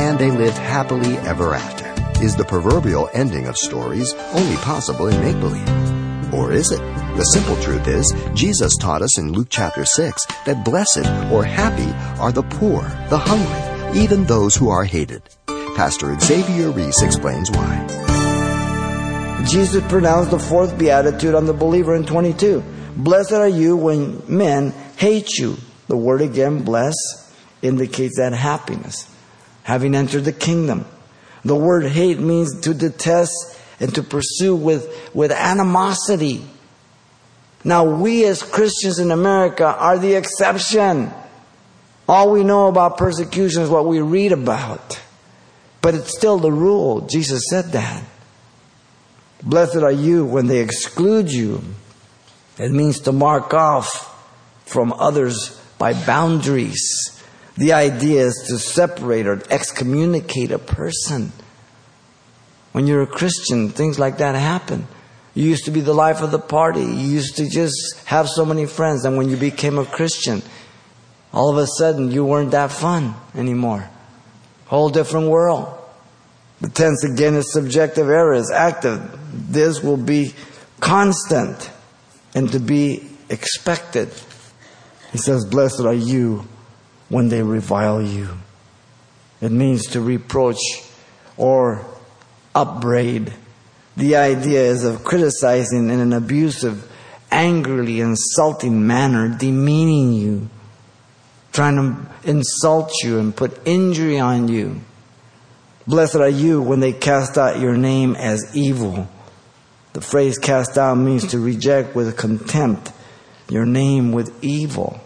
and they lived happily ever after. Is the proverbial ending of stories only possible in make believe? Or is it? The simple truth is, Jesus taught us in Luke chapter 6 that blessed or happy are the poor, the hungry, even those who are hated. Pastor Xavier Reese explains why. Jesus pronounced the fourth beatitude on the believer in 22. Blessed are you when men hate you. The word again, bless, indicates that happiness, having entered the kingdom. The word hate means to detest and to pursue with, with animosity. Now, we as Christians in America are the exception. All we know about persecution is what we read about. But it's still the rule. Jesus said that. Blessed are you when they exclude you. It means to mark off from others by boundaries. The idea is to separate or excommunicate a person. When you're a Christian, things like that happen. You used to be the life of the party. You used to just have so many friends. And when you became a Christian, all of a sudden you weren't that fun anymore. Whole different world. The tense again is subjunctive aorist is active. This will be constant and to be expected. He says, Blessed are you when they revile you. It means to reproach or upbraid. The idea is of criticizing in an abusive, angrily insulting manner, demeaning you, trying to insult you and put injury on you. Blessed are you when they cast out your name as evil. The phrase cast out means to reject with contempt your name with evil.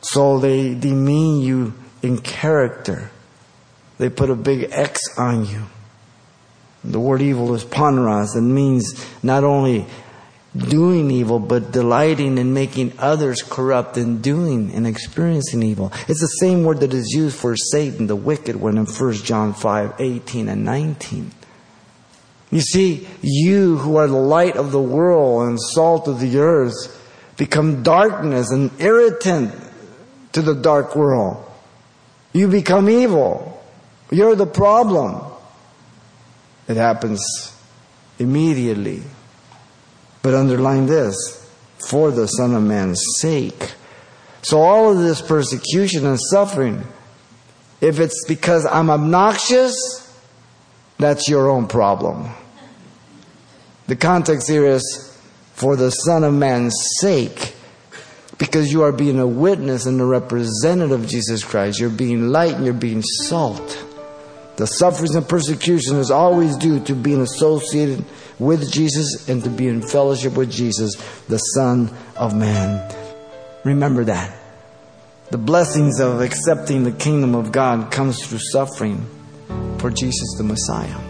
So they demean you in character. They put a big X on you. The word evil is poneros. It means not only doing evil, but delighting in making others corrupt and doing and experiencing evil. It's the same word that is used for Satan, the wicked one, in 1 John 5 18 and 19. You see, you who are the light of the world and salt of the earth become darkness and irritant to the dark world. You become evil. You're the problem. It happens immediately. But underline this for the Son of Man's sake. So, all of this persecution and suffering, if it's because I'm obnoxious, that's your own problem. The context here is for the Son of Man's sake because you are being a witness and a representative of Jesus Christ. You're being light and you're being salt. The sufferings and persecution is always due to being associated with Jesus and to be in fellowship with Jesus, the Son of Man. Remember that. The blessings of accepting the kingdom of God comes through suffering for Jesus the Messiah.